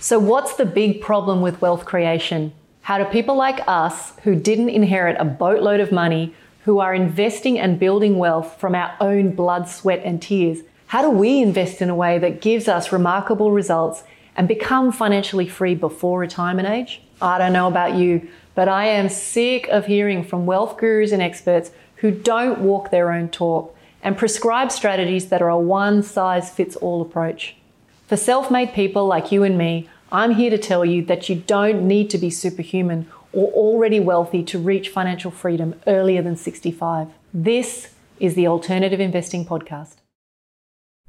So, what's the big problem with wealth creation? How do people like us, who didn't inherit a boatload of money, who are investing and building wealth from our own blood, sweat, and tears, how do we invest in a way that gives us remarkable results and become financially free before retirement age? I don't know about you, but I am sick of hearing from wealth gurus and experts who don't walk their own talk and prescribe strategies that are a one size fits all approach. For self made people like you and me, I'm here to tell you that you don't need to be superhuman or already wealthy to reach financial freedom earlier than 65. This is the Alternative Investing Podcast.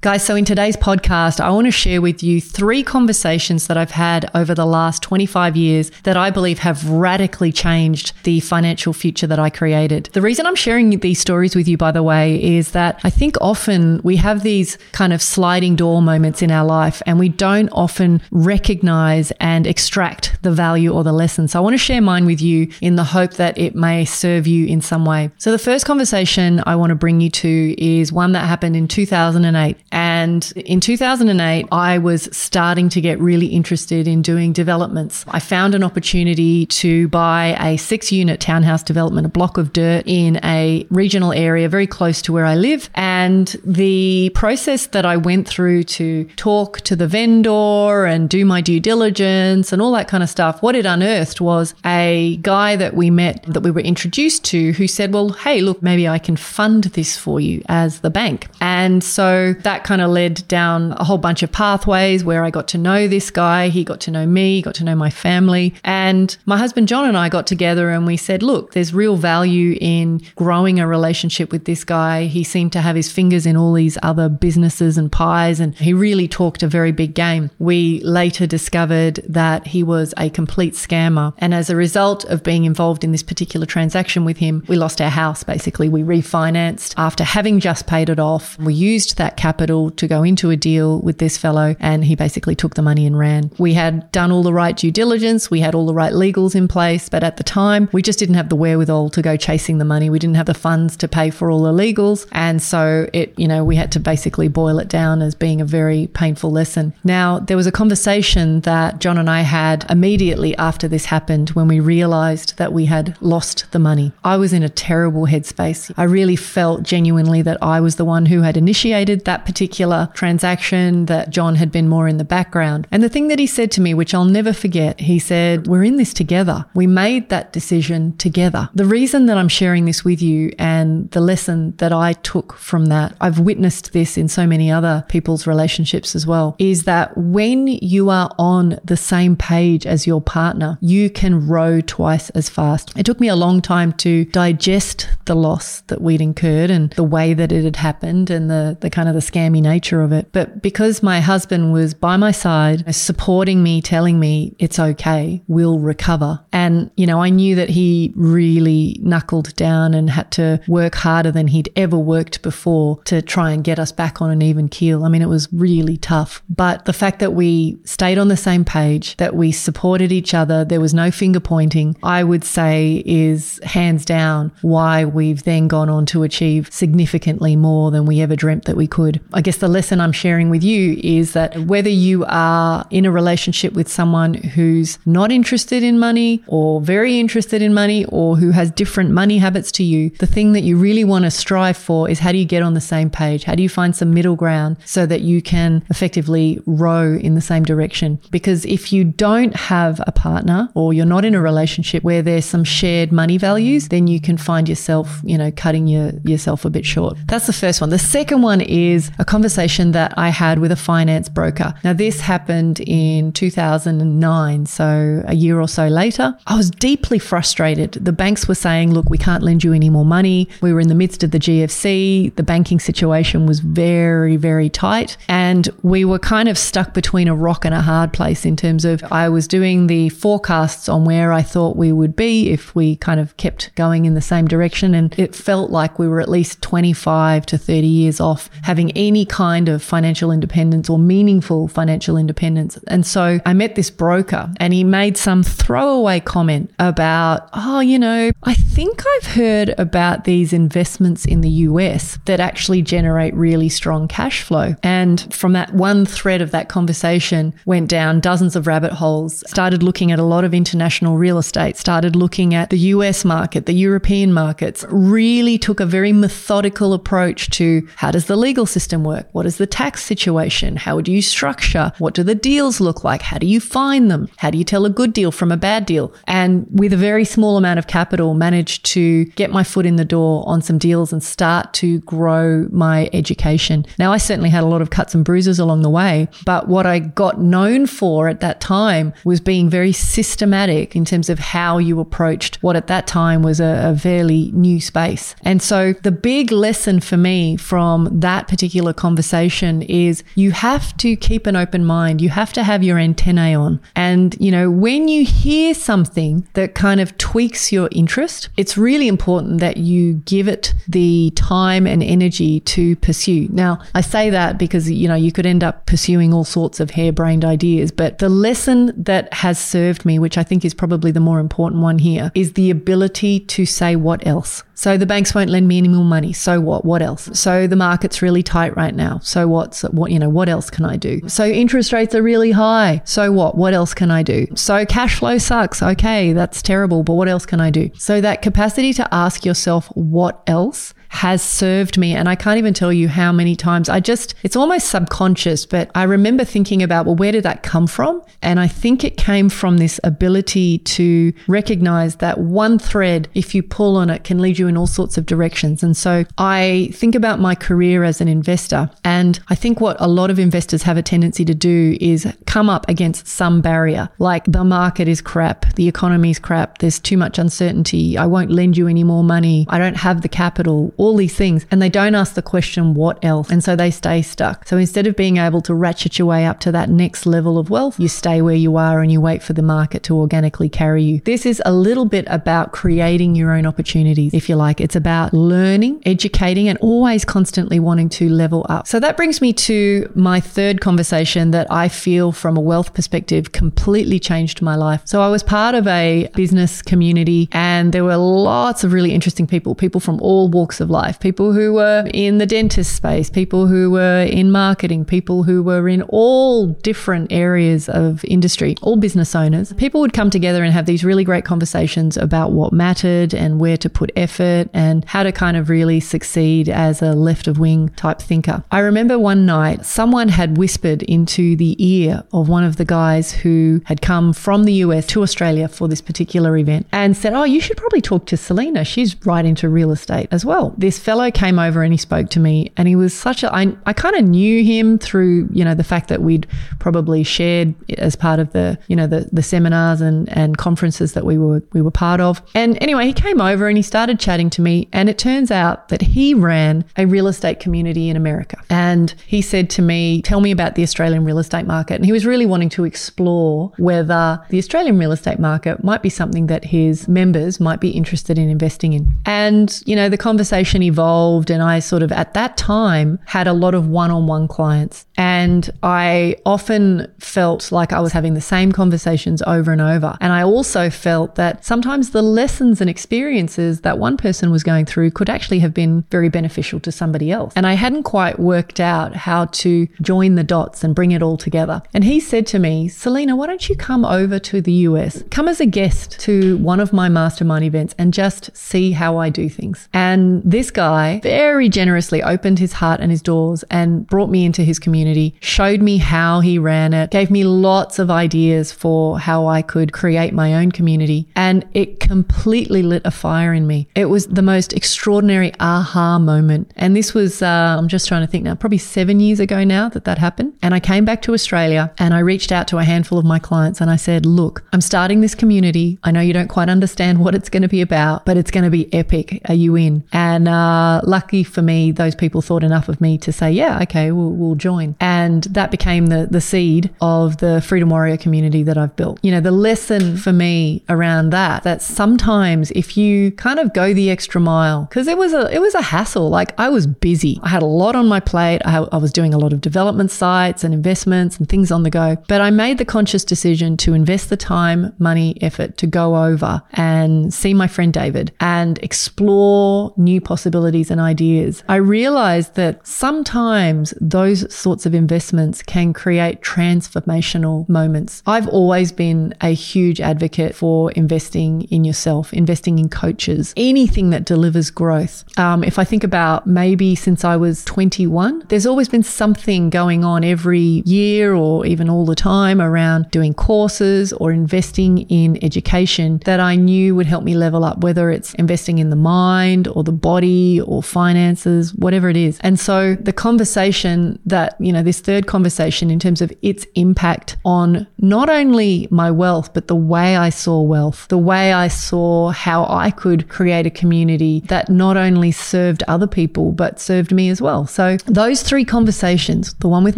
Guys, so in today's podcast, I want to share with you three conversations that I've had over the last 25 years that I believe have radically changed the financial future that I created. The reason I'm sharing these stories with you, by the way, is that I think often we have these kind of sliding door moments in our life and we don't often recognize and extract the value or the lesson. So I want to share mine with you in the hope that it may serve you in some way. So the first conversation I want to bring you to is one that happened in 2008. And in 2008, I was starting to get really interested in doing developments. I found an opportunity to buy a six unit townhouse development, a block of dirt in a regional area very close to where I live. And the process that I went through to talk to the vendor and do my due diligence and all that kind of stuff, what it unearthed was a guy that we met that we were introduced to who said, Well, hey, look, maybe I can fund this for you as the bank. And so that that kind of led down a whole bunch of pathways where I got to know this guy. He got to know me, got to know my family. And my husband John and I got together and we said, look, there's real value in growing a relationship with this guy. He seemed to have his fingers in all these other businesses and pies, and he really talked a very big game. We later discovered that he was a complete scammer. And as a result of being involved in this particular transaction with him, we lost our house basically. We refinanced after having just paid it off. We used that capital to go into a deal with this fellow, and he basically took the money and ran. We had done all the right due diligence, we had all the right legals in place, but at the time, we just didn't have the wherewithal to go chasing the money. We didn't have the funds to pay for all the legals, and so it, you know, we had to basically boil it down as being a very painful lesson. Now, there was a conversation that John and I had immediately after this happened when we realized that we had lost the money. I was in a terrible headspace. I really felt genuinely that I was the one who had initiated that particular particular transaction that John had been more in the background. And the thing that he said to me, which I'll never forget, he said, We're in this together. We made that decision together. The reason that I'm sharing this with you and the lesson that I took from that, I've witnessed this in so many other people's relationships as well, is that when you are on the same page as your partner, you can row twice as fast. It took me a long time to digest the loss that we'd incurred and the way that it had happened and the, the kind of the scam nature of it. But because my husband was by my side, supporting me, telling me it's okay, we'll recover. And, you know, I knew that he really knuckled down and had to work harder than he'd ever worked before to try and get us back on an even keel. I mean, it was really tough. But the fact that we stayed on the same page, that we supported each other, there was no finger pointing, I would say is hands down why we've then gone on to achieve significantly more than we ever dreamt that we could. Guess the lesson I'm sharing with you is that whether you are in a relationship with someone who's not interested in money or very interested in money or who has different money habits to you, the thing that you really want to strive for is how do you get on the same page? How do you find some middle ground so that you can effectively row in the same direction? Because if you don't have a partner or you're not in a relationship where there's some shared money values, then you can find yourself, you know, cutting your, yourself a bit short. That's the first one. The second one is a conversation that I had with a finance broker. Now, this happened in 2009, so a year or so later. I was deeply frustrated. The banks were saying, look, we can't lend you any more money. We were in the midst of the GFC. The banking situation was very, very tight. And we were kind of stuck between a rock and a hard place in terms of I was doing the forecasts on where I thought we would be if we kind of kept going in the same direction. And it felt like we were at least 25 to 30 years off having any kind of financial independence or meaningful financial independence. And so I met this broker and he made some throwaway comment about, oh, you know, I think I've heard about these investments in the US that actually generate really strong cash flow. And from that one thread of that conversation went down dozens of rabbit holes, started looking at a lot of international real estate, started looking at the US market, the European markets, really took a very methodical approach to how does the legal system work? What is the tax situation? How do you structure? What do the deals look like? How do you find them? How do you tell a good deal from a bad deal? And with a very small amount of capital, managed to get my foot in the door on some deals and start to grow my education. Now, I certainly had a lot of cuts and bruises along the way, but what I got known for at that time was being very systematic in terms of how you approached what at that time was a, a fairly new space. And so the big lesson for me from that particular conversation is you have to keep an open mind. You have to have your antennae on. And, you know, when you hear something that kind of tweaks your interest, it's really important that you give it the time and energy to pursue. Now, I say that because, you know, you could end up pursuing all sorts of harebrained ideas, but the lesson that has served me, which I think is probably the more important one here, is the ability to say what else. So the banks won't lend me any more money. So what? What else? So the market's really tight right now. So what's what, you know, what else can I do? So interest rates are really high. So what? What else can I do? So cash flow sucks. Okay, that's terrible, but what else can I do? So that capacity to ask yourself what else has served me. And I can't even tell you how many times I just, it's almost subconscious, but I remember thinking about, well, where did that come from? And I think it came from this ability to recognize that one thread, if you pull on it, can lead you in all sorts of directions. And so I think about my career as an investor. And I think what a lot of investors have a tendency to do is come up against some barrier, like the market is crap, the economy is crap, there's too much uncertainty, I won't lend you any more money, I don't have the capital all these things. And they don't ask the question, what else? And so they stay stuck. So instead of being able to ratchet your way up to that next level of wealth, you stay where you are and you wait for the market to organically carry you. This is a little bit about creating your own opportunities, if you like. It's about learning, educating, and always constantly wanting to level up. So that brings me to my third conversation that I feel from a wealth perspective completely changed my life. So I was part of a business community and there were lots of really interesting people, people from all walks of of life, people who were in the dentist space, people who were in marketing, people who were in all different areas of industry, all business owners. People would come together and have these really great conversations about what mattered and where to put effort and how to kind of really succeed as a left of wing type thinker. I remember one night someone had whispered into the ear of one of the guys who had come from the US to Australia for this particular event and said, Oh, you should probably talk to Salena. She's right into real estate as well this fellow came over and he spoke to me and he was such a I, I kind of knew him through you know the fact that we'd probably shared as part of the you know the, the seminars and, and conferences that we were we were part of. And anyway he came over and he started chatting to me and it turns out that he ran a real estate community in America. And he said to me tell me about the Australian real estate market. And he was really wanting to explore whether the Australian real estate market might be something that his members might be interested in investing in. And you know the conversation evolved, and I sort of at that time had a lot of one on one clients. And I often felt like I was having the same conversations over and over. And I also felt that sometimes the lessons and experiences that one person was going through could actually have been very beneficial to somebody else. And I hadn't quite worked out how to join the dots and bring it all together. And he said to me, Salena, why don't you come over to the US? Come as a guest to one of my mastermind events and just see how I do things. And this this guy very generously opened his heart and his doors and brought me into his community, showed me how he ran it, gave me lots of ideas for how I could create my own community. And it completely lit a fire in me. It was the most extraordinary aha moment. And this was, uh, I'm just trying to think now, probably seven years ago now that that happened. And I came back to Australia and I reached out to a handful of my clients and I said, look, I'm starting this community. I know you don't quite understand what it's going to be about, but it's going to be epic. Are you in? And And uh, lucky for me, those people thought enough of me to say, yeah, okay, we'll, we'll join. And that became the, the seed of the Freedom Warrior community that I've built. You know, the lesson for me around that, that sometimes if you kind of go the extra mile, because it was a, it was a hassle. Like I was busy. I had a lot on my plate. I, I was doing a lot of development sites and investments and things on the go. But I made the conscious decision to invest the time, money, effort to go over and see my friend David and explore new possibilities and ideas. I realized that sometimes those sorts of investments can create transformational moments. I've always been a huge advocate for investing in yourself, investing in coaches, anything that delivers growth. Um, if I think about maybe since I was 21, there's always been something going on every year or even all the time around doing courses or investing in education that I knew would help me level up, whether it's investing in the mind or the body or finances, whatever it is. And so the conversation that, you know, this third conversation in terms of its impact on not only my wealth, but the way I saw wealth, the way I saw how I could create a community that not only served other people, but served me as well. So those three conversations, the one with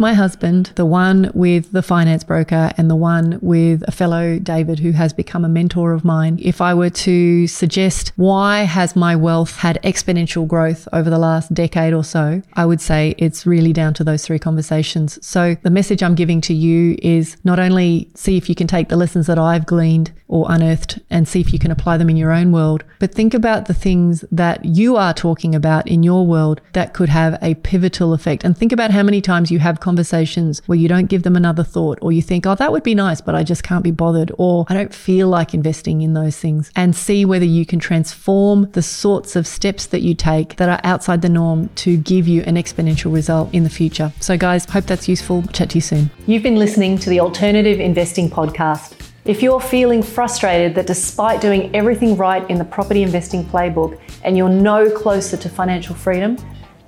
my husband, the one with the finance broker, and the one with a fellow David who has become a mentor of mine, if I were to suggest why has my wealth had exponential growth over the last decade or so, I would say it's really down to those three conversations. So the message I'm giving to you is not only see if you can take the lessons that I've gleaned or unearthed and see if you can apply them in your own world, but think about the things that you are talking about in your world that could have a pivotal effect. And think about how many times you have conversations where you don't give them another thought or you think, oh, that would be nice, but I just can't be bothered or I don't feel like investing in those things and see whether you can transform the sorts of steps that you take that are outside the norm to give you an exponential result in the future. So, guys, hope that's useful. Chat to you soon. You've been listening to the Alternative Investing Podcast. If you're feeling frustrated that despite doing everything right in the property investing playbook and you're no closer to financial freedom,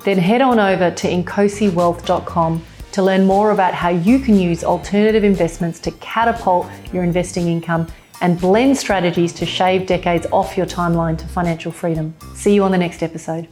then head on over to inkosiwealth.com to learn more about how you can use alternative investments to catapult your investing income and blend strategies to shave decades off your timeline to financial freedom. See you on the next episode.